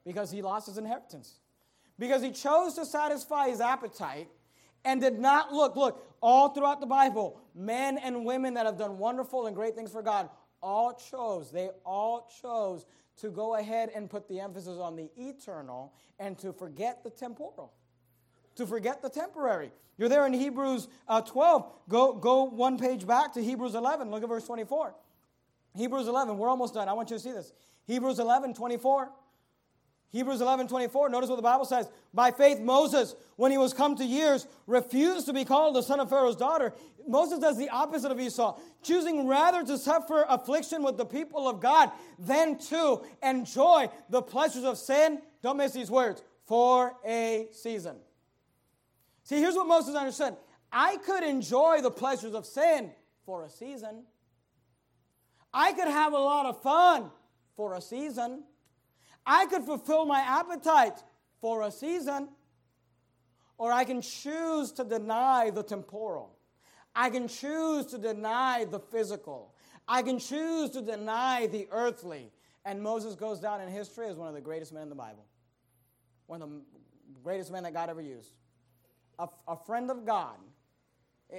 because he lost his inheritance, because he chose to satisfy his appetite and did not look. Look, all throughout the Bible, men and women that have done wonderful and great things for God all chose, they all chose to go ahead and put the emphasis on the eternal and to forget the temporal, to forget the temporary. You're there in Hebrews uh, 12. Go, go one page back to Hebrews 11. Look at verse 24. Hebrews 11, we're almost done. I want you to see this. Hebrews 11, 24. Hebrews 11, 24. Notice what the Bible says. By faith, Moses, when he was come to years, refused to be called the son of Pharaoh's daughter. Moses does the opposite of Esau, choosing rather to suffer affliction with the people of God than to enjoy the pleasures of sin. Don't miss these words for a season. See, here's what Moses understood I could enjoy the pleasures of sin for a season. I could have a lot of fun for a season. I could fulfill my appetite for a season. Or I can choose to deny the temporal. I can choose to deny the physical. I can choose to deny the earthly. And Moses goes down in history as one of the greatest men in the Bible, one of the greatest men that God ever used. A, a friend of God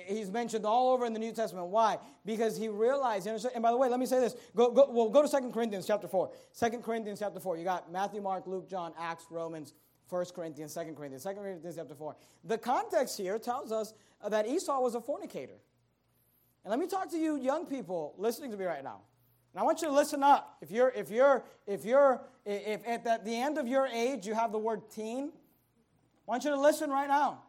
He's mentioned all over in the New Testament. Why? Because he realized, and by the way, let me say this. Go, go, well, go to 2 Corinthians chapter 4. 2 Corinthians chapter 4. You got Matthew, Mark, Luke, John, Acts, Romans, 1 Corinthians, 2 Corinthians. 2 Corinthians chapter 4. The context here tells us that Esau was a fornicator. And let me talk to you young people listening to me right now. And I want you to listen up. If you're, if you're, if you're, if at the end of your age you have the word teen, I want you to listen right now.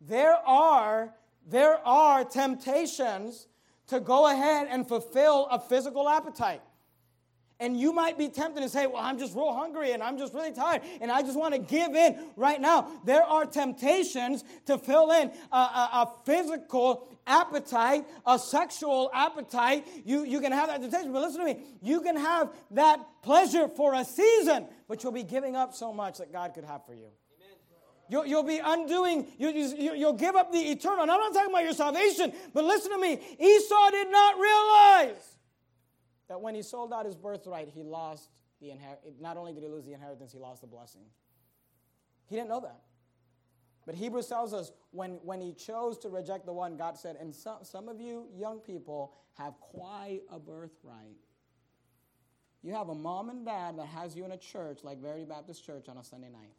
There are there are temptations to go ahead and fulfill a physical appetite. And you might be tempted to say, Well, I'm just real hungry and I'm just really tired and I just want to give in right now. There are temptations to fill in a, a, a physical appetite, a sexual appetite. You, you can have that temptation, but listen to me. You can have that pleasure for a season, but you'll be giving up so much that God could have for you. You'll, you'll be undoing, you, you, you'll give up the eternal. And I'm not talking about your salvation, but listen to me. Esau did not realize that when he sold out his birthright, he lost the inheritance. Not only did he lose the inheritance, he lost the blessing. He didn't know that. But Hebrews tells us when, when he chose to reject the one, God said, and some, some of you young people have quite a birthright. You have a mom and dad that has you in a church like Verity Baptist Church on a Sunday night.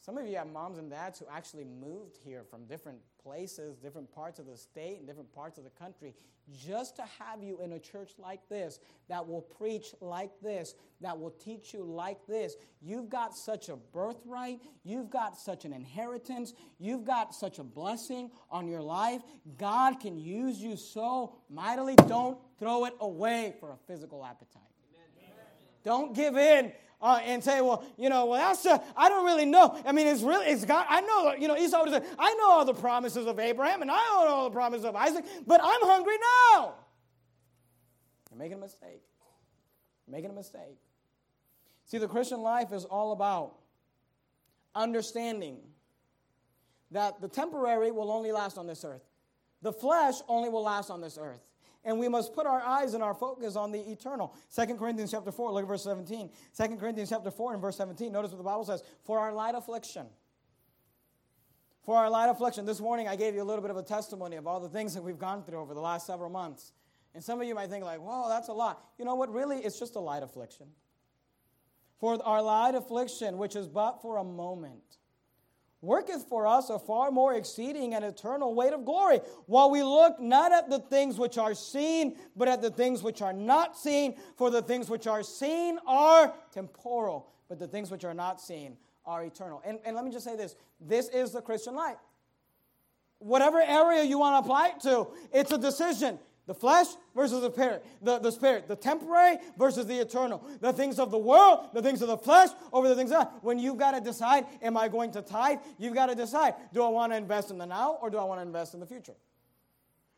Some of you have moms and dads who actually moved here from different places, different parts of the state, and different parts of the country, just to have you in a church like this, that will preach like this, that will teach you like this. You've got such a birthright, you've got such an inheritance, you've got such a blessing on your life. God can use you so mightily. Don't throw it away for a physical appetite. Amen. Don't give in uh, and say, well, you know, well, that's, uh, I don't really know. I mean, it's really, it's God. I know, you know, Esau would say, I know all the promises of Abraham and I know all the promises of Isaac, but I'm hungry now. You're making a mistake. You're making a mistake. See, the Christian life is all about understanding that the temporary will only last on this earth. The flesh only will last on this earth and we must put our eyes and our focus on the eternal. 2 Corinthians chapter 4, look at verse 17. 2 Corinthians chapter 4 and verse 17. Notice what the Bible says. For our light affliction. For our light affliction. This morning I gave you a little bit of a testimony of all the things that we've gone through over the last several months. And some of you might think like, whoa, that's a lot. You know what? Really, it's just a light affliction. For our light affliction, which is but for a moment worketh for us a far more exceeding and eternal weight of glory, while we look not at the things which are seen, but at the things which are not seen. For the things which are seen are temporal, but the things which are not seen are eternal. And, and let me just say this this is the Christian life. Whatever area you want to apply it to, it's a decision. The flesh versus the spirit, the, the spirit, the temporary versus the eternal, the things of the world, the things of the flesh over the things of God. When you've got to decide, am I going to tithe? You've got to decide, do I want to invest in the now or do I want to invest in the future?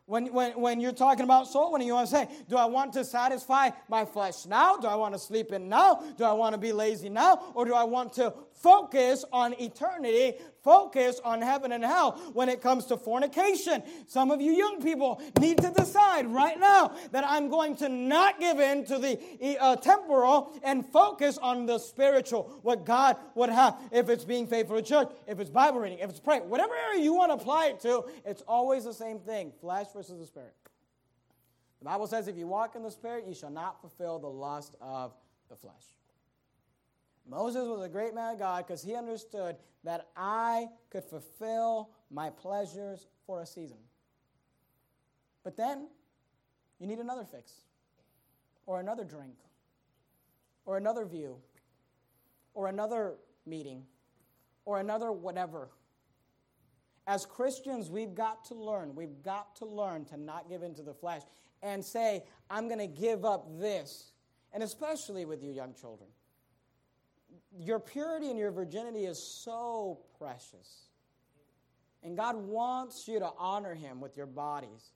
When, when, when you're talking about soul winning, you want to say, do I want to satisfy my flesh now? Do I want to sleep in now? Do I want to be lazy now? Or do I want to focus on eternity focus on heaven and hell when it comes to fornication. Some of you young people need to decide right now that I'm going to not give in to the uh, temporal and focus on the spiritual, what God would have. If it's being faithful to church, if it's Bible reading, if it's praying, whatever area you want to apply it to, it's always the same thing flesh versus the spirit. The Bible says, if you walk in the Spirit, you shall not fulfill the lust of the flesh. Moses was a great man of God because he understood that I could fulfill my pleasures for a season. But then you need another fix, or another drink, or another view, or another meeting, or another whatever. As Christians, we've got to learn. We've got to learn to not give into the flesh and say, I'm going to give up this. And especially with you young children. Your purity and your virginity is so precious. And God wants you to honor Him with your bodies.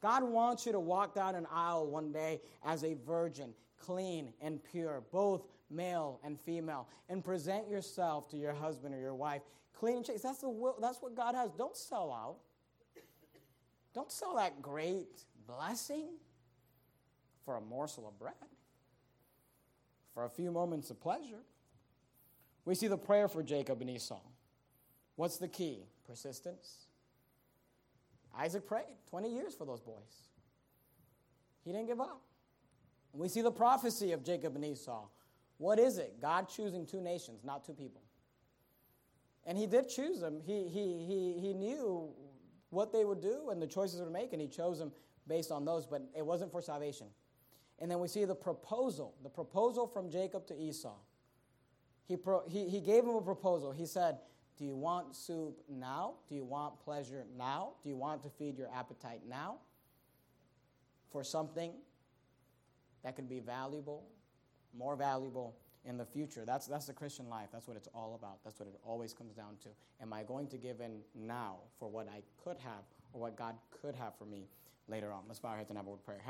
God wants you to walk down an aisle one day as a virgin, clean and pure, both male and female, and present yourself to your husband or your wife clean and chaste. That's, the will, that's what God has. Don't sell out. Don't sell that great blessing for a morsel of bread, for a few moments of pleasure. We see the prayer for Jacob and Esau. What's the key? Persistence. Isaac prayed 20 years for those boys. He didn't give up. We see the prophecy of Jacob and Esau. What is it? God choosing two nations, not two people. And he did choose them. He, he, he, he knew what they would do and the choices they would make, and he chose them based on those, but it wasn't for salvation. And then we see the proposal, the proposal from Jacob to Esau. He, pro, he, he gave him a proposal. He said, Do you want soup now? Do you want pleasure now? Do you want to feed your appetite now? For something that could be valuable, more valuable in the future. That's, that's the Christian life. That's what it's all about. That's what it always comes down to. Am I going to give in now for what I could have or what God could have for me later on? Let's bow our heads and have a word of prayer.